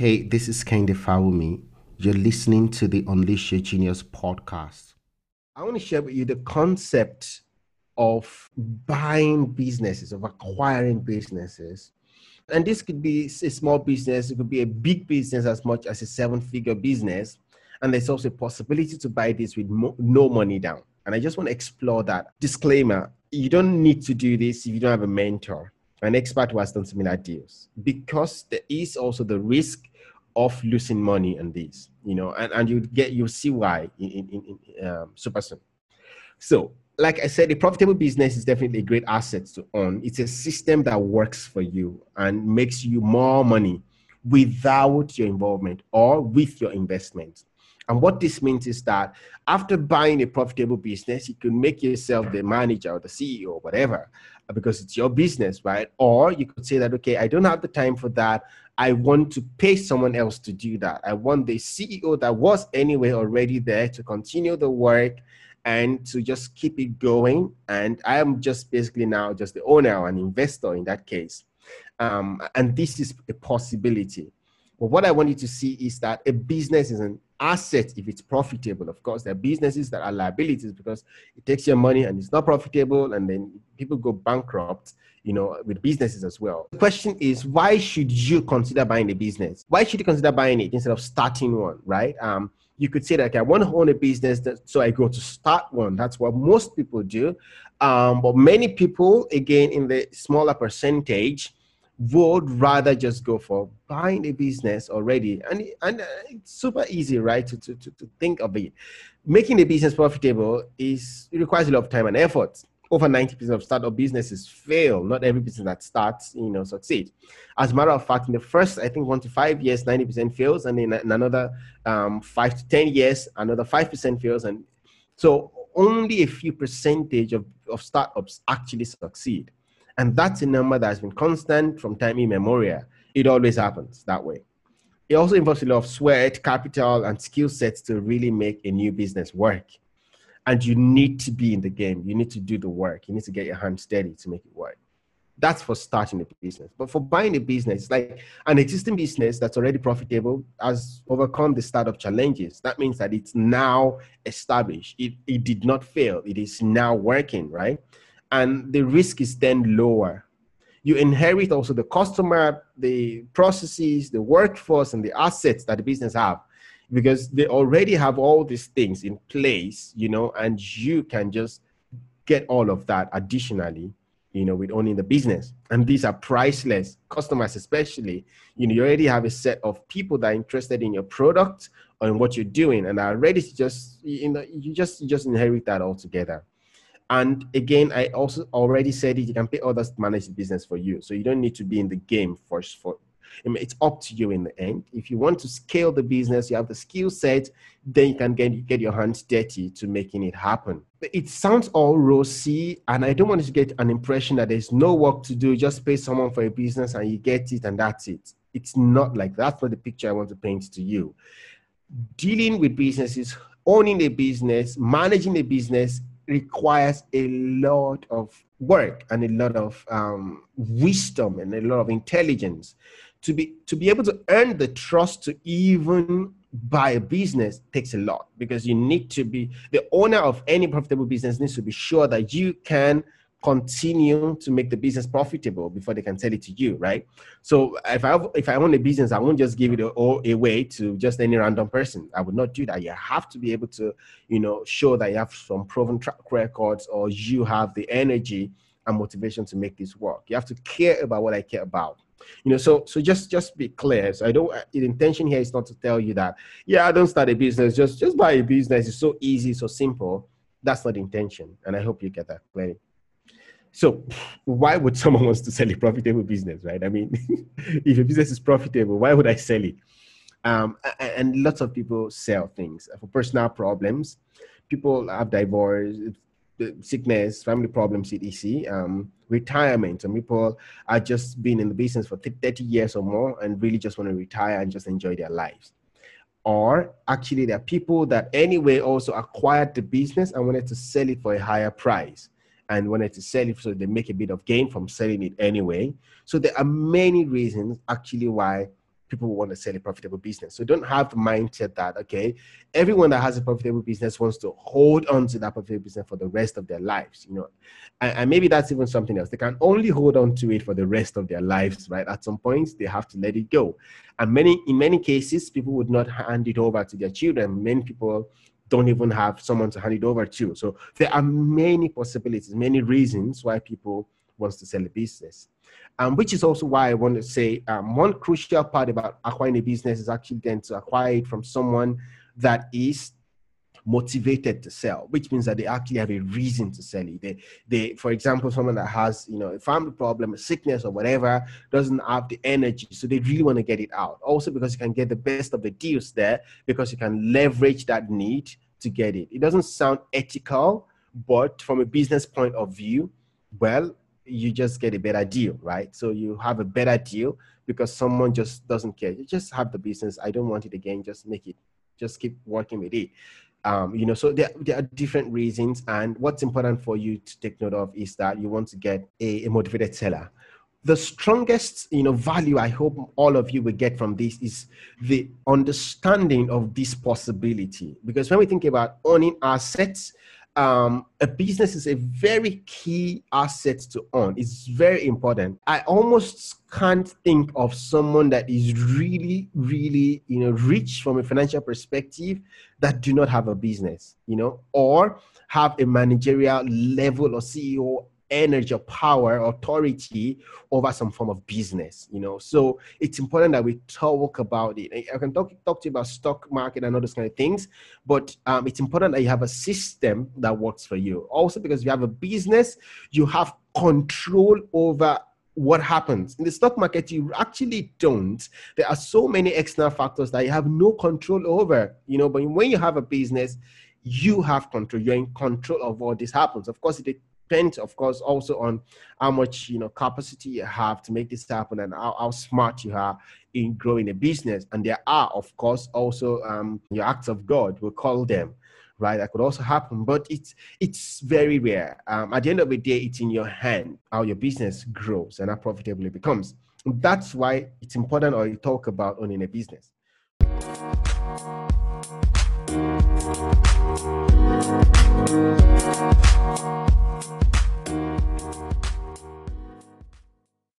Hey, this is Kende Fawumi. You're listening to the Unleash Your Genius podcast. I want to share with you the concept of buying businesses, of acquiring businesses. And this could be a small business, it could be a big business as much as a seven figure business. And there's also a possibility to buy this with mo- no money down. And I just want to explore that. Disclaimer you don't need to do this if you don't have a mentor, an expert who has done similar deals, because there is also the risk of losing money on this, you know, and, and you get, you see why in, in, in um, super soon. So, like I said, a profitable business is definitely a great asset to own. It's a system that works for you and makes you more money without your involvement or with your investment. And what this means is that after buying a profitable business, you can make yourself the manager or the CEO or whatever, because it's your business, right? Or you could say that, okay, I don't have the time for that. I want to pay someone else to do that. I want the CEO that was anyway already there to continue the work and to just keep it going. And I am just basically now just the owner or an investor in that case. Um, and this is a possibility. But what I want you to see is that a business is an asset if it's profitable. Of course, there are businesses that are liabilities because it takes your money and it's not profitable, and then people go bankrupt, you know, with businesses as well. The question is, why should you consider buying a business? Why should you consider buying it instead of starting one, right? Um, you could say that okay, I want to own a business, that, so I go to start one. That's what most people do. Um, but many people, again, in the smaller percentage, would rather just go for buying a business already. And, and uh, it's super easy, right, to, to, to, think of it. Making a business profitable is it requires a lot of time and effort. Over 90% of startup businesses fail. Not every business that starts, you know, succeed. As a matter of fact, in the first, I think, one to five years, 90% fails. And in, in another um, five to 10 years, another 5% fails. And so only a few percentage of, of startups actually succeed. And that's a number that has been constant from time immemorial. It always happens that way. It also involves a lot of sweat, capital, and skill sets to really make a new business work. And you need to be in the game. You need to do the work. You need to get your hands steady to make it work. That's for starting a business. But for buying a business, like an existing business that's already profitable has overcome the startup challenges. That means that it's now established. It, it did not fail. It is now working, right? And the risk is then lower. You inherit also the customer, the processes, the workforce, and the assets that the business have because they already have all these things in place, you know, and you can just get all of that additionally, you know, with owning the business. And these are priceless. Customers, especially, you know, you already have a set of people that are interested in your product or in what you're doing and are ready to just, you know, you just you just inherit that altogether. And again, I also already said it, you can pay others to manage the business for you. So you don't need to be in the game first for I mean, it's up to you in the end. If you want to scale the business, you have the skill set, then you can get, get your hands dirty to making it happen. It sounds all rosy, and I don't want to get an impression that there's no work to do. Just pay someone for a business and you get it, and that's it. It's not like that. that's not the picture I want to paint to you. Dealing with businesses, owning a business, managing a business requires a lot of work and a lot of um, wisdom and a lot of intelligence to be to be able to earn the trust to even buy a business takes a lot because you need to be the owner of any profitable business needs to be sure that you can continue to make the business profitable before they can sell it to you, right? So if I if I own a business, I won't just give it all away to just any random person. I would not do that. You have to be able to, you know, show that you have some proven track records or you have the energy and motivation to make this work. You have to care about what I care about. You know, so so just just be clear. So I don't. Uh, the intention here is not to tell you that. Yeah, I don't start a business. Just just buy a business. It's so easy, so simple. That's not the intention, and I hope you get that clearly. So why would someone wants to sell a profitable business, right? I mean, if a business is profitable, why would I sell it? Um, and lots of people sell things for personal problems. People have divorce, sickness, family problems, etc. Um, retirement. Some people are just been in the business for 30 years or more and really just want to retire and just enjoy their lives. Or actually, there are people that anyway also acquired the business and wanted to sell it for a higher price and wanted to sell it so they make a bit of gain from selling it anyway. So there are many reasons actually why people want to sell a profitable business. So don't have the mindset that, okay, everyone that has a profitable business wants to hold on to that profitable business for the rest of their lives, you know. And, and, maybe that's even something else. They can only hold on to it for the rest of their lives, right? At some point, they have to let it go. And many, in many cases, people would not hand it over to their children. Many people don't even have someone to hand it over to. So there are many possibilities, many reasons why people wants to sell a business um, which is also why I want to say um, one crucial part about acquiring a business is actually then to acquire it from someone that is motivated to sell, which means that they actually have a reason to sell it. They, they, for example, someone that has, you know, a family problem, a sickness or whatever, doesn't have the energy, so they really want to get it out. Also, because you can get the best of the deals there, because you can leverage that need to get it. It doesn't sound ethical, but from a business point of view, well, you just get a better deal, right? So you have a better deal because someone just doesn't care. You just have the business. I don't want it again. Just make it. Just keep working with it. Um, you know, so there, there are different reasons. And what's important for you to take note of is that you want to get a, a motivated seller the strongest you know value i hope all of you will get from this is the understanding of this possibility because when we think about owning assets um, a business is a very key asset to own. It's very important. I almost can't think of someone that is really, really, you know, rich from a financial perspective that do not have a business, you know, or have a managerial level or CEO energy or power authority over some form of business you know? So it's important that we talk about it. I can talk, talk to you about stock market and all those kind of things but um, it's important that you have a system that works for you. Also because you have a business you have control over what happens. In the stock market you actually don't. There are so many external factors that you have no control over you know? But when you have a business you have control. You're in control of what this happens. Of course it depends, of course, also on how much you know capacity you have to make this happen and how, how smart you are in growing a business. And there are, of course, also um, your acts of God. We call them right? That could also happen, but it's it's very rare. Um, at the end of the day, it's in your hand how your business grows and how profitable it becomes. That's why it's important or you talk about owning a business.